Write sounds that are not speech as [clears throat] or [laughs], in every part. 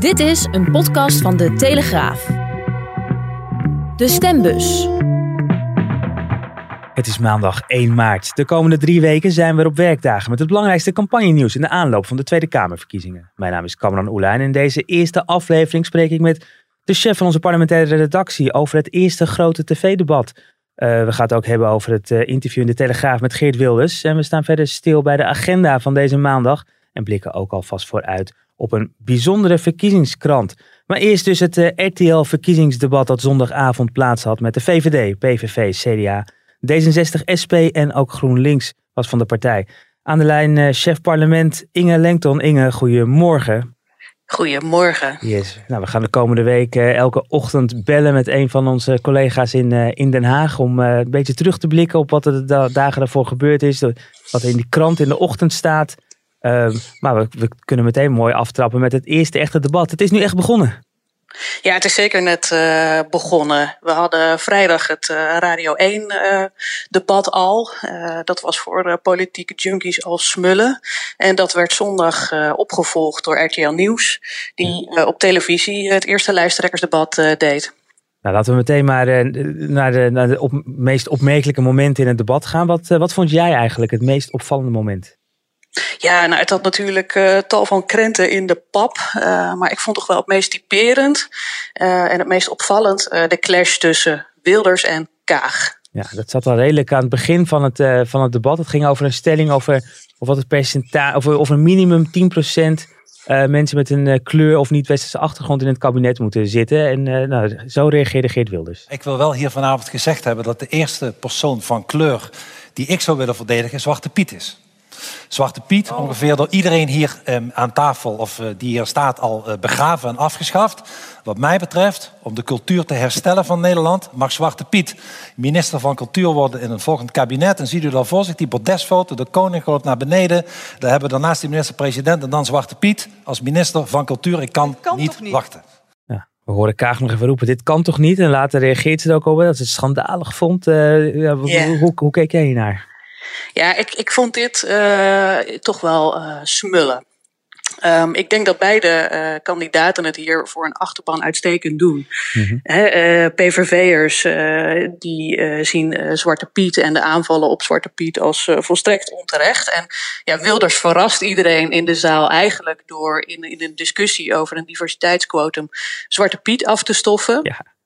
Dit is een podcast van de Telegraaf. De stembus. Het is maandag 1 maart. De komende drie weken zijn we op werkdagen met het belangrijkste campagnenieuws in de aanloop van de Tweede Kamerverkiezingen. Mijn naam is Cameron Oela en in deze eerste aflevering spreek ik met de chef van onze parlementaire redactie over het eerste grote tv-debat. Uh, we gaan het ook hebben over het uh, interview in de Telegraaf met Geert Wilders. En we staan verder stil bij de agenda van deze maandag en blikken ook alvast vooruit op een bijzondere verkiezingskrant. Maar eerst dus het uh, RTL-verkiezingsdebat dat zondagavond plaats had met de VVD, PVV, CDA, D66, SP en ook GroenLinks was van de partij. Aan de lijn chef parlement Inge Lengton. Inge, goedemorgen. Goedemorgen. Yes. Nou, we gaan de komende week uh, elke ochtend bellen met een van onze collega's in, uh, in Den Haag. Om uh, een beetje terug te blikken op wat er de dagen daarvoor gebeurd is. Wat er in die krant in de ochtend staat. Ehm, maar we, we, kunnen meteen mooi aftrappen met het eerste echte debat. Het is nu echt begonnen. Ja, het is zeker net uh, begonnen. We hadden vrijdag het uh, Radio 1 uh, debat al. dat was voor politieke junkies als smullen. En dat werd zondag opgevolgd door RTL Nieuws, die op televisie het eerste lijsttrekkersdebat deed. Nou, laten we meteen maar naar de, naar de op, meest opmerkelijke momenten in het debat gaan. Wat, wat vond jij eigenlijk het meest opvallende moment? Ja, nou, het had natuurlijk uh, tal van krenten in de pap. Uh, maar ik vond toch wel het meest typerend uh, en het meest opvallend de clash tussen Wilders en Kaag. Ja, dat zat al redelijk aan het begin van het, van het debat. Het ging over een stelling over of wat het percentage, of, of een minimum 10% mensen met een kleur of niet-westerse achtergrond in het kabinet moeten zitten. En nou, zo reageerde Geert Wilders. Ik wil wel hier vanavond gezegd hebben dat de eerste persoon van kleur die ik zou willen verdedigen Zwarte Piet is. Zwarte Piet, oh. ongeveer door iedereen hier um, aan tafel of uh, die hier staat al uh, begraven en afgeschaft. Wat mij betreft, om de cultuur te herstellen van Nederland, mag Zwarte Piet minister van Cultuur worden in een volgend kabinet. En ziet u daar voor zich die bordesfoto, de koning gaat naar beneden. Daar hebben we daarnaast die minister-president en dan Zwarte Piet als minister van Cultuur. Ik kan, kan niet, niet wachten. We horen Kaag nog even roepen, dit kan toch niet? En later reageert ze er ook op dat ze het schandalig vond. Uh, ja, yeah. hoe, hoe, hoe keek jij hiernaar? Ja, ik, ik vond dit uh, toch wel uh, smullen. Um, ik denk dat beide uh, kandidaten het hier voor een achterban uitstekend doen. Mm-hmm. uh, PVV'ers die zien Zwarte Piet en de aanvallen op Zwarte Piet als volstrekt onterecht. En ja, Wilders verrast iedereen in de zaal eigenlijk door in, in een discussie over een diversiteitsquotum Zwarte Piet af te stoffen. Ja.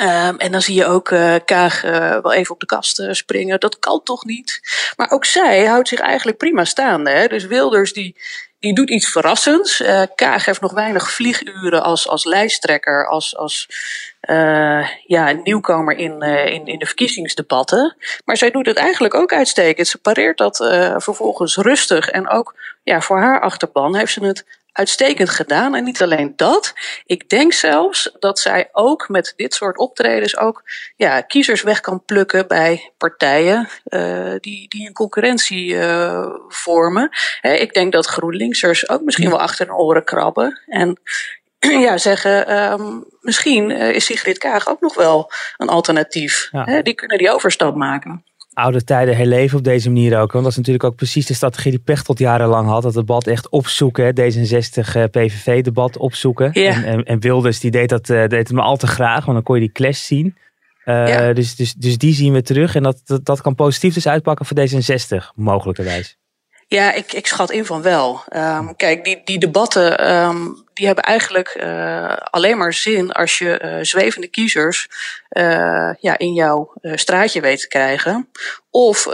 Um, en dan zie je ook uh, Kaag uh, wel even op de kast uh, springen. Dat kan toch niet? Maar ook zij houdt zich eigenlijk prima staande. Hè? Dus Wilders die, die doet iets verrassends. Kaag heeft nog weinig vlieguren als, als lijsttrekker, als, als ja, nieuwkomer in, in, in de verkiezingsdebatten. Maar zij doet het eigenlijk ook uitstekend. Ze pareert dat vervolgens rustig. En ook ja, voor haar achterban heeft ze het uitstekend gedaan. En niet alleen dat. Ik denk zelfs dat zij ook met dit soort optredens ook ja, kiezers weg kan plukken bij partijen uh, die, die een concurrentie uh, vormen. He, ik denk dat GroenLinksers ook misschien wel achter hun oren krabben. En [clears throat] ja, zeggen, um, misschien uh, is Sigrid Kaag ook nog wel een alternatief. Ja. die kunnen die overstap maken oude tijden herleven op deze manier ook. Want dat is natuurlijk ook precies de strategie die Pechtold jarenlang had. Dat debat echt opzoeken, D66 PVV debat opzoeken. Ja. En, en, en, Wilders die deed dat uh, deed het maar al te graag, want dan kon je die clash zien. Uh, ja. dus, dus, dus die zien we terug. En dat, dat, dat kan positief dus uitpakken voor D66, mogelijkerwijs. Ja, ik, ik schat in van wel. Um, kijk, die, die debatten um, die hebben eigenlijk uh, alleen maar zin als je uh, zwevende kiezers uh, ja, in jouw straatje weet te krijgen. Of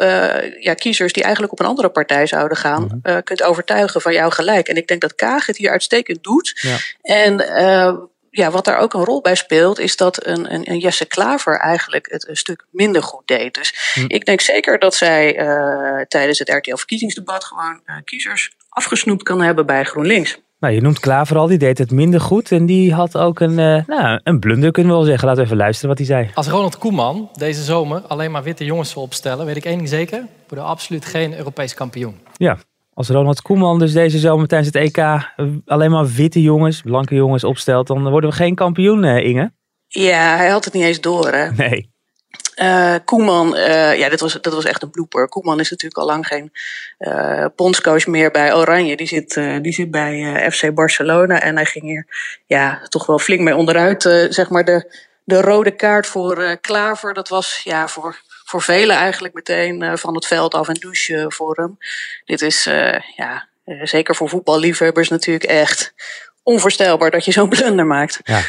ja, kiezers die eigenlijk op een andere partij zouden gaan, -hmm. kunt overtuigen van jouw gelijk. En ik denk dat Kaag het hier uitstekend doet. Ja. En ja, wat daar ook een rol bij speelt, is dat een, een, een Jesse Klaver eigenlijk het een stuk minder goed deed. Dus hm. ik denk zeker dat zij uh, tijdens het RTL-verkiezingsdebat gewoon uh, kiezers afgesnoept kan hebben bij GroenLinks. Nou, je noemt Klaver al, die deed het minder goed. En die had ook een, uh, nou, een blunder, kunnen we wel zeggen. Laten we even luisteren wat hij zei. Als Ronald Koeman deze zomer alleen maar witte jongens wil opstellen... weet ik één ding zeker, we worden absoluut geen Europees kampioen. Ja, als Ronald Koeman dus deze zomer tijdens het EK eh, alleen maar witte jongens, blanke jongens opstelt... dan worden we geen kampioen, uh, Inge. Ja, hij had het niet eens door, hè? Nee. Uh, Koeman, uh, ja, dit was, dat was echt een blooper. Koeman is natuurlijk al lang geen uh, bondscoach meer bij Oranje. Die zit, die zit bij FC Barcelona. En hij ging hier ja, toch wel flink mee onderuit. zeg maar de, de rode kaart voor Klaver. Dat was ja, voor, voor velen eigenlijk meteen van het veld af en douche voor hem. Dit is ja, zeker voor voetballiefhebbers natuurlijk echt onvoorstelbaar dat je zo'n blunder maakt. Ja.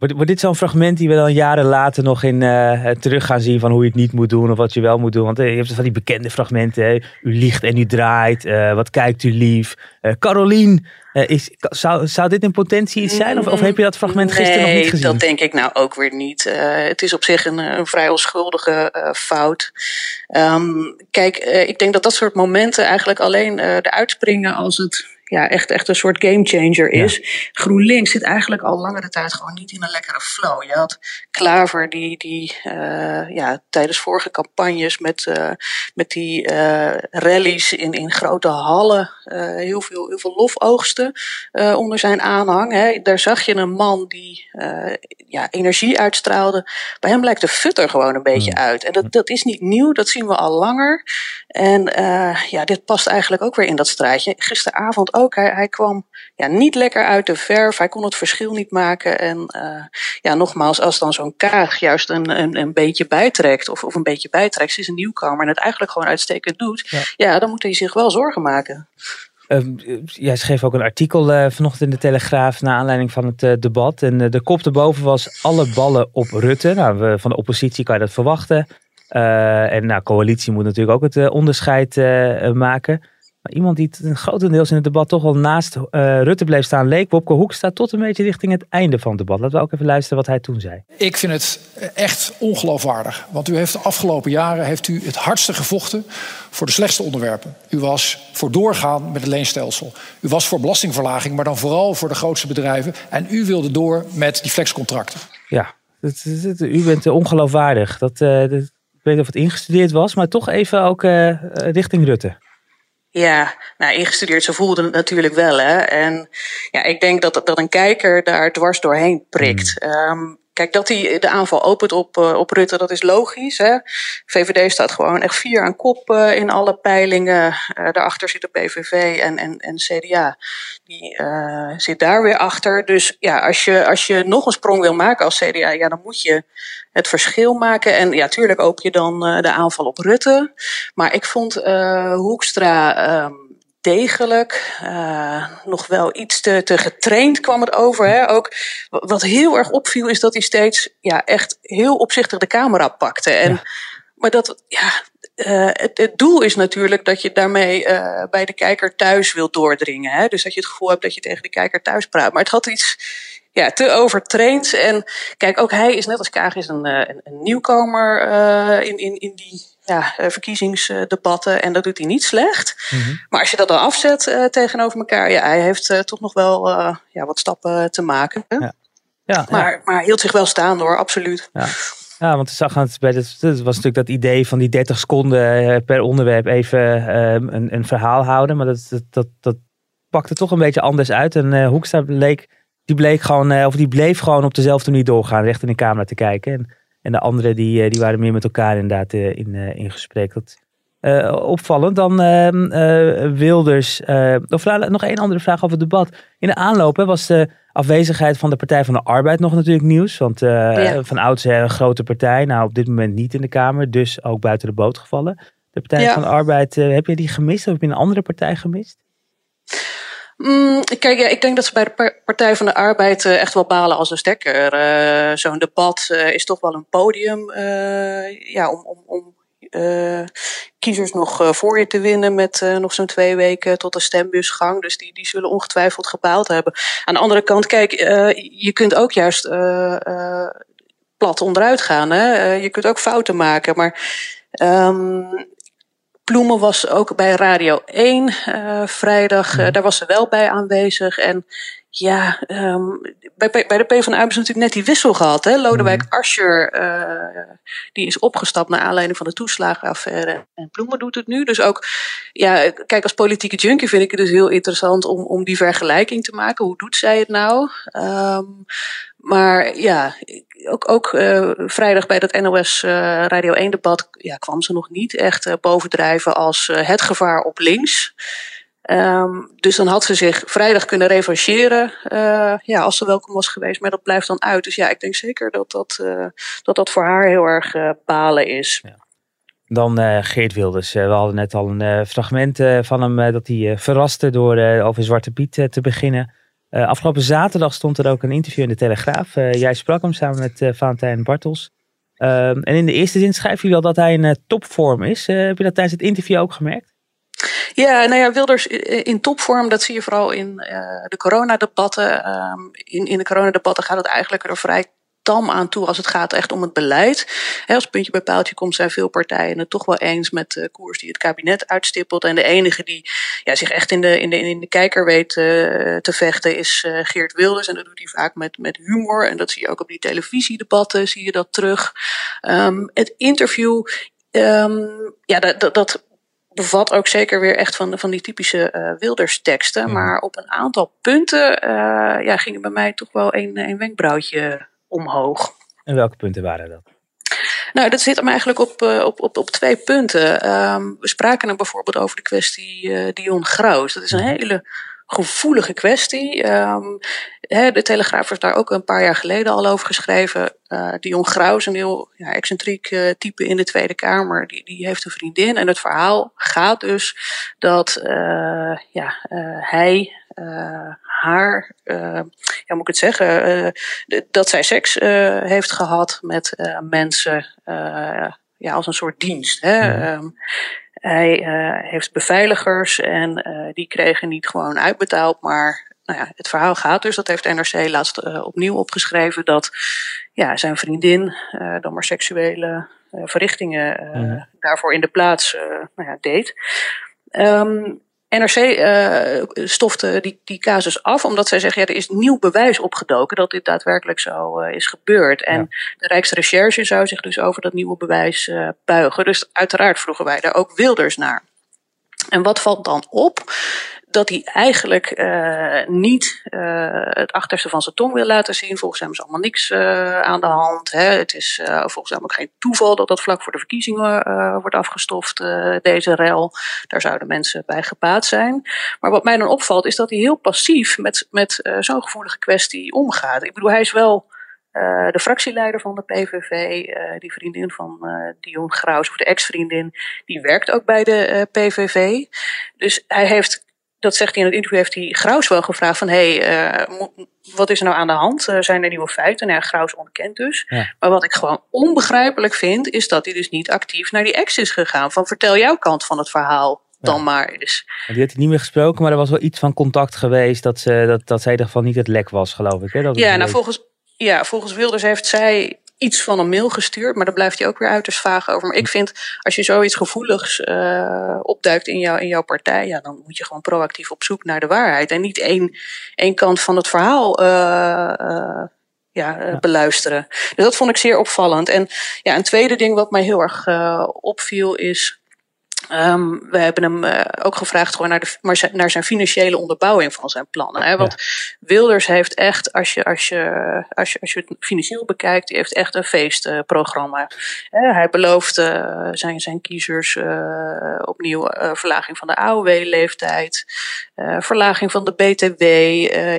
Wordt, dit zo'n fragment die we dan jaren later nog in uh, terug gaan zien van hoe je het niet moet doen of wat je wel moet doen? Want uh, je hebt van die bekende fragmenten. Hè? U liegt en u draait. Uh, wat kijkt u lief? Carolien, is, zou, zou dit in potentie iets zijn? Of, of heb je dat fragment gisteren nog niet gezien? dat denk ik nou ook weer niet. het is op zich een, een vrij onschuldige fout. Um, kijk, ik denk dat dat soort momenten eigenlijk alleen eruit springen als het ja, echt, echt een soort gamechanger is. GroenLinks zit eigenlijk al langere tijd gewoon niet in een lekkere flow. Je had Klaver die, die uh, ja, tijdens vorige campagnes met, uh, met die uh, rallies in, in grote hallen heel, veel, heel veel lof oogsten onder zijn aanhang. Hè. Daar zag je een man die ja, energie uitstraalde. Bij hem lijkt de futter gewoon een beetje uit. En dat, dat is niet nieuw, dat zien we al langer. En ja, dit past eigenlijk ook weer in dat strijdje. Gisteravond ook. Hij, hij kwam ja, niet lekker uit de verf. Hij kon het verschil niet maken. En uh, ja, nogmaals, als dan zo'n kaag juist een, een, een beetje bijtrekt, of, of een beetje bijtrekt, ze is een nieuwkomer en het eigenlijk gewoon uitstekend doet, ja, ja dan moet hij zich wel zorgen maken. Uh, jij schreef ook een artikel uh, vanochtend in de Telegraaf naar aanleiding van het uh, debat. En de kop erboven was alle ballen op Rutte. Nou, we, van de oppositie kan je dat verwachten. en nou, coalitie moet natuurlijk ook het onderscheid maken. Maar iemand die een grotendeels in het debat toch wel naast uh, Rutte bleef staan, leek Wopke Hoekstra tot een beetje richting het einde van het debat. Laten we ook even luisteren wat hij toen zei. Ik vind het echt ongeloofwaardig. Want u heeft de afgelopen jaren heeft u het hardste gevochten voor de slechtste onderwerpen. U was voor doorgaan met het leenstelsel. U was voor belastingverlaging, maar dan vooral voor de grootste bedrijven. En u wilde door met die flexcontracten. Ja, het, het, u bent ongeloofwaardig. Dat, uh, ik weet niet of het ingestudeerd was, maar toch even ook uh, richting Rutte. Ja, nou, ingestudeerd, ze voelden het natuurlijk wel. Hè? En ja, ik denk dat, dat een kijker daar dwars doorheen prikt. Mm. Um, Kijk, dat hij de aanval opent op, uh, op Rutte, dat is logisch. Hè? VVD staat gewoon echt vier aan kop uh, in alle peilingen. Uh, daarachter zit de PVV en, en, en CDA. Die zit daar weer achter. Dus ja, als je, als je nog een sprong wil maken als CDA, ja, dan moet je het verschil maken. En ja, tuurlijk open je dan de aanval op Rutte. Maar ik vond Hoekstra. Um, degelijk, uh, nog wel iets te, te getraind kwam het over. Hè? Ook wat heel erg opviel is dat hij steeds ja, echt heel opzichtig de camera pakte. En, ja. Maar dat, ja, uh, het, het, doel is natuurlijk dat je daarmee uh, bij de kijker thuis wilt doordringen. Hè? Dus dat je het gevoel hebt dat je tegen de kijker thuis praat. Maar het had iets ja, te overtraind. En kijk, ook hij is net als Kaag is een, een, een nieuwkomer in, in, in die ja, eh, verkiezingsdebatten. En dat doet hij niet slecht. Mm -hmm. Maar als je dat dan afzet uh, tegenover elkaar, ja, hij heeft uh, toch nog wel uh, ja, wat stappen te maken. Ja. Ja, maar, ja. maar hield zich wel staan hoor, absoluut. Ja. Ja, want zag het bij het, het was natuurlijk dat idee van die 30 seconden per onderwerp even een, een verhaal houden. Maar dat, dat, dat, dat pakte toch een beetje anders uit. En Hoekstra bleek, die bleek gewoon, of die bleef gewoon op dezelfde manier doorgaan, recht in de camera te kijken. En en de anderen die, eh, die waren meer met elkaar inderdaad eh, in, eh, in gesprek. Dat, uh, opvallend. Dan uh, Wilders. Uh, of nog één andere vraag over het debat. In de aanloop hè, was de afwezigheid van de Partij van de Arbeid nog natuurlijk nieuws. Want ja. van oudsher een grote partij. Nou, op dit moment niet in de Kamer. Dus ook buiten de boot gevallen. De Partij ja. van de Arbeid, heb je die gemist? Of heb je een andere partij gemist? Mm, kijk, ja, ik denk dat ze bij de Partij van de Arbeid uh, echt wel balen als een stekker. Uh, Zo'n debat uh, is toch wel een podium ja, om, om, om kiezers nog voor je te winnen met nog zo'n twee weken tot de stembusgang. Dus die, die zullen ongetwijfeld gebaald hebben. Aan de andere kant, kijk, je kunt ook juist plat onderuit gaan. Hè? je kunt ook fouten maken, maar... Um, Ploemen was ook bij Radio 1 uh, vrijdag. Uh, daar was ze wel bij aanwezig. En ja, um, bij, bij de PvdA hebben ze natuurlijk net die wissel gehad. Hè? Lodewijk Asscher, uh, die is opgestapt naar aanleiding van de toeslagenaffaire. En Ploemen doet het nu. Dus ook, ja, kijk, als politieke junkie vind ik het dus heel interessant om, om die vergelijking te maken. Hoe doet zij het nou? Um, maar ja, ook, ook uh, vrijdag bij dat NOS uh, Radio 1 debat ja, kwam ze nog niet echt bovendrijven als het gevaar op links. Um, dus dan had ze zich vrijdag kunnen revancheren uh, ja, als ze welkom was geweest. Maar dat blijft dan uit. Dus ja, ik denk zeker dat dat, uh, dat, dat voor haar heel erg uh, balen is. Ja. Dan Geert Wilders. we hadden net al een fragment van hem dat hij verraste door over Zwarte Piet te beginnen. afgelopen zaterdag stond er ook een interview in de Telegraaf. jij sprak hem samen met Valentijn Bartels. Ehm, en in de eerste zin schrijf je wel dat hij in topvorm is. heb je dat tijdens het interview ook gemerkt? Ja, nou ja, Wilders in topvorm, dat zie je vooral in uh, de coronadebatten. Um, in, in de coronadebatten gaat het eigenlijk er vrij tam aan toe als het gaat echt om het beleid. Als puntje bij paaltje komt, zijn veel partijen het toch wel eens met de koers die het kabinet uitstippelt. En de enige die ja, zich echt in de, in de, in de kijker weet uh, te vechten is Geert Wilders. En dat doet hij vaak met, met humor. En dat zie je ook op die televisiedebatten, zie je dat terug. Um, het interview, um, ja, dat, dat, dat bevat ook zeker weer echt van, van die typische uh, Wilders-teksten. Mhm. Maar op een aantal punten uh, ja, ging bij mij toch wel een, een wenkbrauwtje omhoog. En welke punten waren dat? Nou, dat zit hem eigenlijk op, uh, op, op, op twee punten. Um, we spraken dan bijvoorbeeld over de kwestie Dion Graus. Dat is een mhm. hele gevoelige kwestie. Um, de Telegraaf heeft daar ook een paar jaar geleden al over geschreven. Uh, Dion Graus, een heel ja, excentriek uh, type in de Tweede Kamer, die, die heeft een vriendin. En het verhaal gaat dus dat uh, ja, hij haar, ja, moet ik het zeggen, dat zij seks heeft gehad met mensen ja, als een soort dienst. Hè? Ja. Um, hij uh, heeft beveiligers en uh, die kregen niet gewoon uitbetaald, maar nou ja, het verhaal gaat dus, dat heeft NRC laatst uh, opnieuw opgeschreven, dat ja, zijn vriendin dan maar seksuele verrichtingen mm. daarvoor in de plaats nou ja, deed. Um, NRC uh, stofte die, die casus af, omdat zij zeggen, ja, er is nieuw bewijs opgedoken dat dit daadwerkelijk zo uh, is gebeurd. En ja. de Rijksrecherche zou zich dus over dat nieuwe bewijs uh, buigen. Dus uiteraard vroegen wij daar ook Wilders naar. En wat valt dan op? Dat hij eigenlijk uh, niet uh, het achterste van zijn tong wil laten zien. Volgens hem is allemaal niks uh, aan de hand. Hè. Het is volgens hem ook geen toeval dat dat vlak voor de verkiezingen wordt afgestoft, deze rel. Daar zouden mensen bij gebaat zijn. Maar wat mij dan opvalt is dat hij heel passief met, met zo'n gevoelige kwestie omgaat. Ik bedoel, hij is wel de fractieleider van de PVV, die vriendin van uh, Dion Graus, of de ex-vriendin, die werkt ook bij de PVV. Dus hij heeft dat zegt hij in het interview, heeft hij Graus wel gevraagd van, hé, hey, uh, wat is er nou aan de hand? Uh, zijn er nieuwe feiten? Nou, Graus ontkent dus. Ja. Maar wat ik gewoon onbegrijpelijk vind, is dat hij dus niet actief naar die ex is gegaan. Van, vertel jouw kant van het verhaal dan ja. maar. Dus. Die had hij niet meer gesproken, maar er was wel iets van contact geweest dat, ze, dat, dat zij in ieder geval niet het lek was, geloof ik. Hè? Dat ja, nou volgens, ja, volgens Wilders heeft zij iets van een mail gestuurd, maar daar blijft hij ook weer uiterst vaag over. Maar ik vind, als je zoiets gevoeligs uh, opduikt in, jou, in jouw partij, ja, dan moet je gewoon proactief op zoek naar de waarheid. En niet één, één kant van het verhaal uh, ja, ja, beluisteren. Dus dat vond ik zeer opvallend. En ja, een tweede ding wat mij heel erg opviel is Um, we hebben hem uh, ook gevraagd gewoon naar, de, maar zijn, naar zijn financiële onderbouwing van zijn plannen. Hè? Want ja. Wilders heeft echt, als je, als, je, als, je, als je het financieel bekijkt, die heeft echt een feestprogramma. Uh, hij belooft uh, zijn, zijn kiezers opnieuw verlaging van de AOW-leeftijd, verlaging van de BTW.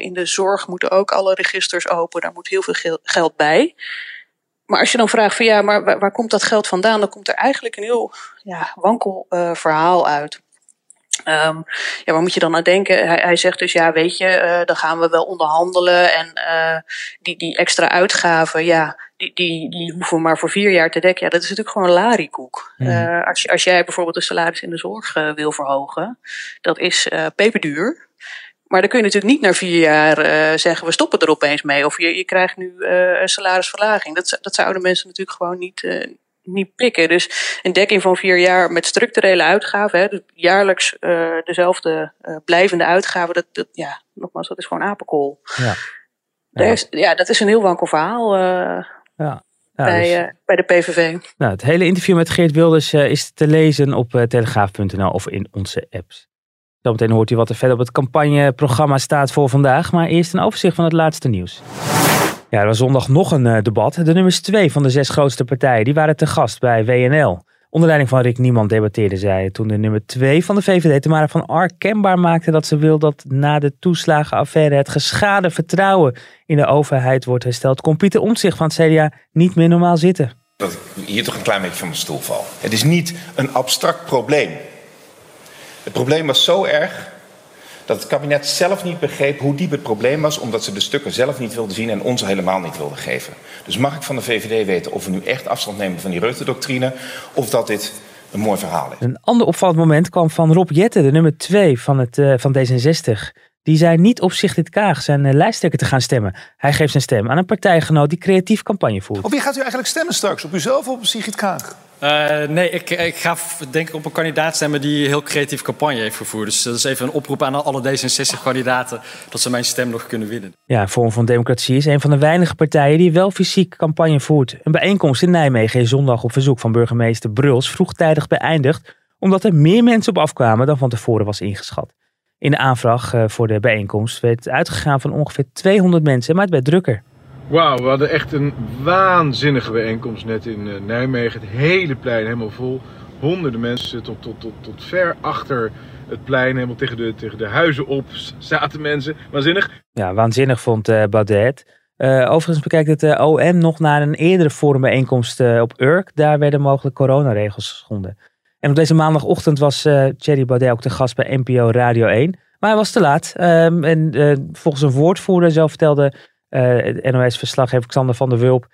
in de zorg moeten ook alle registers open, daar moet heel veel geld bij. Maar als je dan vraagt van ja, maar waar, waar, komt dat geld vandaan? Dan komt er eigenlijk een heel ja, wankel uh, verhaal uit. Um, ja, waar moet je dan aan denken? Hij, hij zegt dus, ja, weet je, uh, dan gaan we wel onderhandelen. En uh, die, die extra uitgaven, ja, die, die, die hoeven we maar voor vier jaar te dekken. Ja, dat is natuurlijk gewoon een larikoek. Mm. Uh, als, als jij bijvoorbeeld de salaris in de zorg wil verhogen, dat is peperduur. Maar dan kun je natuurlijk niet na vier jaar uh, zeggen, we stoppen er opeens mee. Of je, je krijgt nu uh, een salarisverlaging. Dat, dat zouden mensen natuurlijk gewoon niet, uh, niet pikken. Dus een dekking van vier jaar met structurele uitgaven, hè, dus jaarlijks dezelfde blijvende uitgaven, dat, dat, ja, nogmaals, dat is gewoon apenkool. Ja. Ja. Is, ja, dat is een heel wankel verhaal ja. bij, dus, bij de PVV. Nou, het hele interview met Geert Wilders is te lezen op telegraaf.nl of in onze apps. Zometeen hoort u wat er verder op het campagneprogramma staat voor vandaag. Maar eerst een overzicht van het laatste nieuws. Ja, er was zondag nog een uh, debat. De nummers twee van de zes grootste partijen die waren te gast bij WNL. Onder leiding van Rick Niemand debatteerde zij toen de nummer twee van de VVD, Tamara van Ark, kenbaar maakte dat ze wil dat na de toeslagenaffaire het geschade vertrouwen in de overheid wordt hersteld. Kon Pieter Omtzigt van het CDA niet meer normaal zitten. Dat ik hier toch een klein beetje van mijn stoel val. Het is niet een abstract probleem. Het probleem was zo erg dat het kabinet zelf niet begreep hoe diep het probleem was, omdat ze de stukken zelf niet wilden zien en ons helemaal niet wilden geven. Dus mag ik van de VVD weten of we nu echt afstand nemen van die Rutte-doctrine of dat dit een mooi verhaal is. Een ander opvallend moment kwam van Rob Jetten, de nummer 2 van, het, uh, van D66. Die zei niet op zich dit Kaag zijn uh, lijsttrekker te gaan stemmen. Hij geeft zijn stem aan een partijgenoot die creatief campagne voert. Op wie gaat u eigenlijk stemmen straks? Op uzelf of op Sigrid Kaag? Uh, nee, ik, ik, ga denk ik op een kandidaat stemmen die heel creatief campagne heeft gevoerd. Dus dat is even een oproep aan alle D66-kandidaten dat ze mijn stem nog kunnen winnen. Ja, Vorm van Democratie is een van de weinige partijen die wel fysiek campagne voert. Een bijeenkomst in Nijmegen is zondag op verzoek van burgemeester Bruls vroegtijdig beëindigd, omdat er meer mensen op afkwamen dan van tevoren was ingeschat. In de aanvraag eh, voor de bijeenkomst werd uitgegaan van ongeveer 200 mensen, maar het werd drukker. Wauw, we hadden echt een waanzinnige bijeenkomst net in uh, Nijmegen. Het hele plein helemaal vol. Honderden mensen tot, tot, tot, tot ver achter het plein, helemaal tegen de, tegen de huizen op zaten mensen. Waanzinnig. Ja, waanzinnig vond uh, Baudet. Uh, overigens bekijkt het OM nog naar een eerdere forumbijeenkomst op Urk. Daar werden mogelijk coronaregels geschonden. En op deze maandagochtend was Thierry Baudet ook te gast bij NPO Radio 1. Maar hij was te laat. Um, en volgens een woordvoerder, zo vertelde uh, NOS-verslaggever Xander van der Wulp,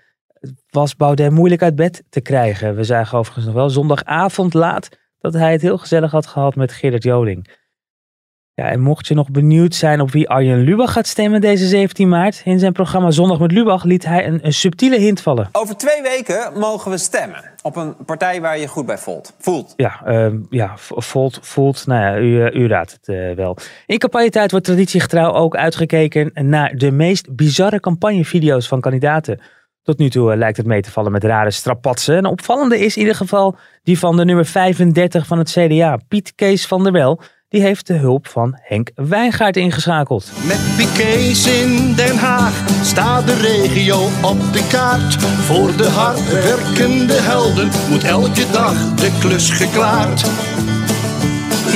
was Baudet moeilijk uit bed te krijgen. We zagen overigens nog wel zondagavond laat dat hij het heel gezellig had gehad met Gerrit Joling. Ja, en mocht je nog benieuwd zijn op wie Arjen Lubach gaat stemmen deze 17 maart, in zijn programma Zondag met Lubach liet hij een, een subtiele hint vallen. Over twee weken mogen we stemmen op een partij waar je goed bij voelt. voelt. Ja, uh, ja voelt, voelt. Nou ja, u, eh, u raadt het uh, wel. In campagnetijd wordt traditiegetrouw ook uitgekeken naar de meest bizarre campagnevideo's van kandidaten. Tot nu toe uh, lijkt het mee te vallen met rare strapatsen. En opvallende is in ieder geval die van de nummer 35 van het CDA, Piet Kees van der Wel die heeft de hulp van Henk Wijngaard ingeschakeld. Met piquets in Den Haag staat de regio op de kaart. Voor de hardwerkende helden moet elke dag de klus geklaard.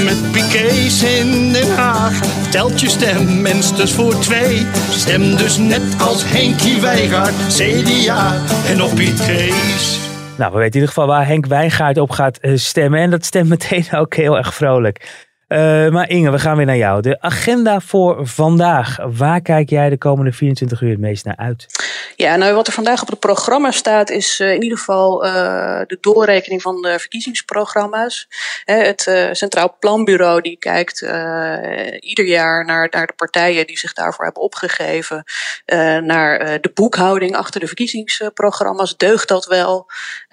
Met piquets in Den Haag telt je stem minstens voor twee. Stem dus net als Henkie Wijngaard, CDA en op Piet Kees. Nou, we weten in ieder geval waar Henk Wijngaard op gaat eh, stemmen. En dat stemt meteen ook heel erg vrolijk. Uh, maar Inge, we gaan weer naar jou. De agenda voor vandaag. Waar kijk jij de komende 24 uur het meest naar uit? Ja, nou wat er vandaag op het programma staat is uh, in ieder geval uh, de doorrekening van de verkiezingsprogramma's. het Centraal Planbureau die kijkt ieder jaar naar, naar de partijen die zich daarvoor hebben opgegeven. naar de boekhouding achter de verkiezingsprogramma's. Deugt dat wel?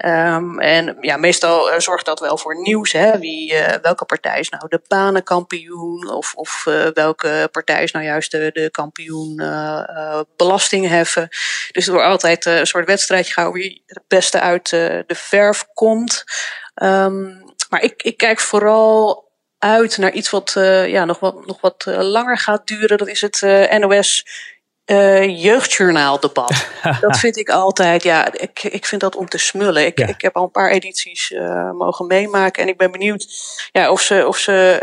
Um, en ja, meestal zorgt dat wel voor nieuws. Hè? Wie, welke partij is nou de baan? Kampioen of, of uh, welke partij is nou juist de, kampioen uh, uh, belasting heffen. Dus er wordt altijd een soort wedstrijdje gehouden wie het beste uit de verf komt. Um, maar ik, ik kijk vooral uit naar iets wat, ja, nog wat, nog wat langer gaat duren. Dat is het NOS uh, jeugdjournaaldebat. [laughs] dat vind ik altijd, ja, ik, ik vind dat om te smullen. Ik, ik heb al een paar edities uh, mogen meemaken en ik ben benieuwd ja, of ze, of ze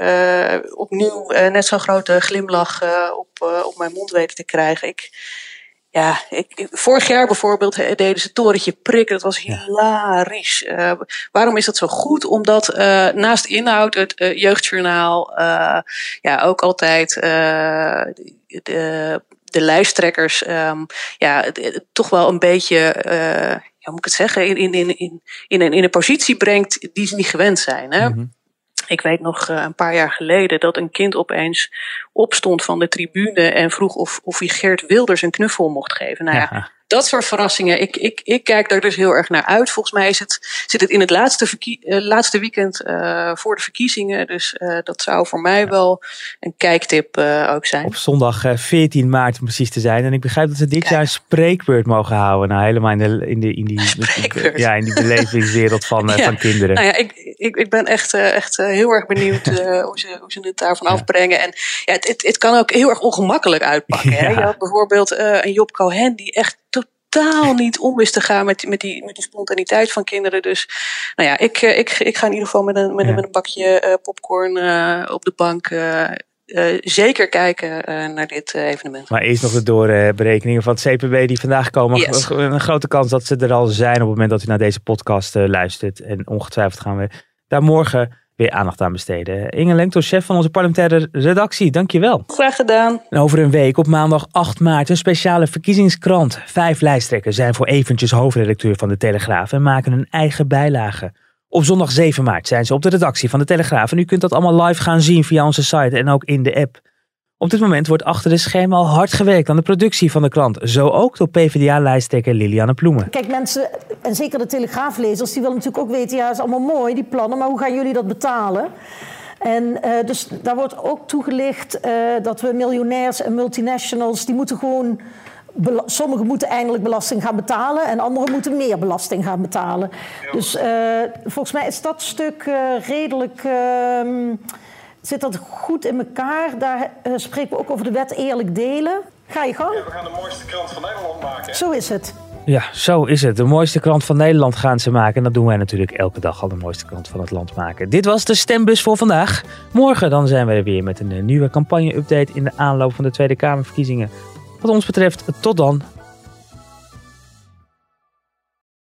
uh, opnieuw net zo'n grote glimlach op, op mijn mond weten te krijgen. Ik, ja, ik, vorig jaar bijvoorbeeld deden ze Torentje prikken. Dat was hilarisch. Uh, waarom is dat zo goed? Omdat uh, naast inhoud het uh, jeugdjournaal ja, ook altijd de, de lijsttrekkers um, ja, toch wel een beetje, uh, ja, moet ik het zeggen, in, in, in, in, in, een, in een positie brengt die ze niet gewend zijn. Hè? Mm -hmm. Ik weet nog uh, een paar jaar geleden dat een kind opeens opstond van de tribune en vroeg of, of hij Geert Wilders een knuffel mocht geven. Nou ja, ja dat soort verrassingen. Ik, ik, ik kijk daar dus heel erg naar uit. Volgens mij is het, zit het in het laatste, uh, laatste weekend uh, voor de verkiezingen. Dus uh, dat zou voor mij wel een kijktip ook zijn. Op zondag 14 maart om precies te zijn. En ik begrijp dat ze dit Kijk. jaar een spreekbeurt mogen houden. Nou, helemaal in, de, in, de, in, die, ja, in die belevingswereld van, [laughs] ja. van kinderen. Nou ja, ik, ik, ik ben echt, echt heel erg benieuwd [laughs] hoe, ze, hoe ze het daarvan ja. afbrengen. En ja, het, het, het, kan ook heel erg ongemakkelijk uitpakken. Hè? [laughs] Je had bijvoorbeeld een Job Cohen die echt totaal niet om wist te gaan met, met, die, met die spontaniteit van kinderen. Dus nou ja, ik, ik, ik ga in ieder geval met een, met, een, met een bakje uh, popcorn uh, op de bank. Uh, zeker kijken naar dit evenement. Maar eerst nog de doorberekeningen van het CPB die vandaag komen. Yes. Een grote kans dat ze er al zijn op het moment dat u naar deze podcast luistert. En ongetwijfeld gaan we daar morgen weer aandacht aan besteden. Inge Lengto, chef van onze parlementaire redactie, dankjewel. Graag gedaan. En over een week, op maandag 8 maart, een speciale verkiezingskrant. Vijf lijsttrekkers zijn voor eventjes hoofdredacteur van de Telegraaf en maken hun eigen bijlage. Op zondag 7 maart zijn ze op de redactie van de Telegraaf en u kunt dat allemaal live gaan zien via onze site en ook in de app. Op dit moment wordt achter de schermen al hard gewerkt aan de productie van de krant. Zo ook door PvdA-lijsttrekker Liliane Ploemen. Kijk, mensen, en zeker de Telegraaflezers, die willen natuurlijk ook weten... ja, het is allemaal mooi, die plannen, maar hoe gaan jullie dat betalen? En uh, dus daar wordt ook toegelicht uh, dat we miljonairs en multinationals... die moeten gewoon... Sommigen moeten eindelijk belasting gaan betalen en anderen moeten meer belasting gaan betalen. Ja. Dus uh, volgens mij is dat stuk redelijk ehm, zit dat goed in elkaar. Daar uh, spreken we ook over de wet eerlijk delen. Ga je gang. Ja, we gaan de mooiste krant van Nederland maken. Zo is het. Ja, zo is het. De mooiste krant van Nederland gaan ze maken. En dat doen wij natuurlijk elke dag al de mooiste krant van het land maken. Dit was de stembus voor vandaag. Morgen dan zijn we er weer met een nieuwe campagne-update in de aanloop van de Tweede Kamerverkiezingen. Wat ons betreft, tot dan.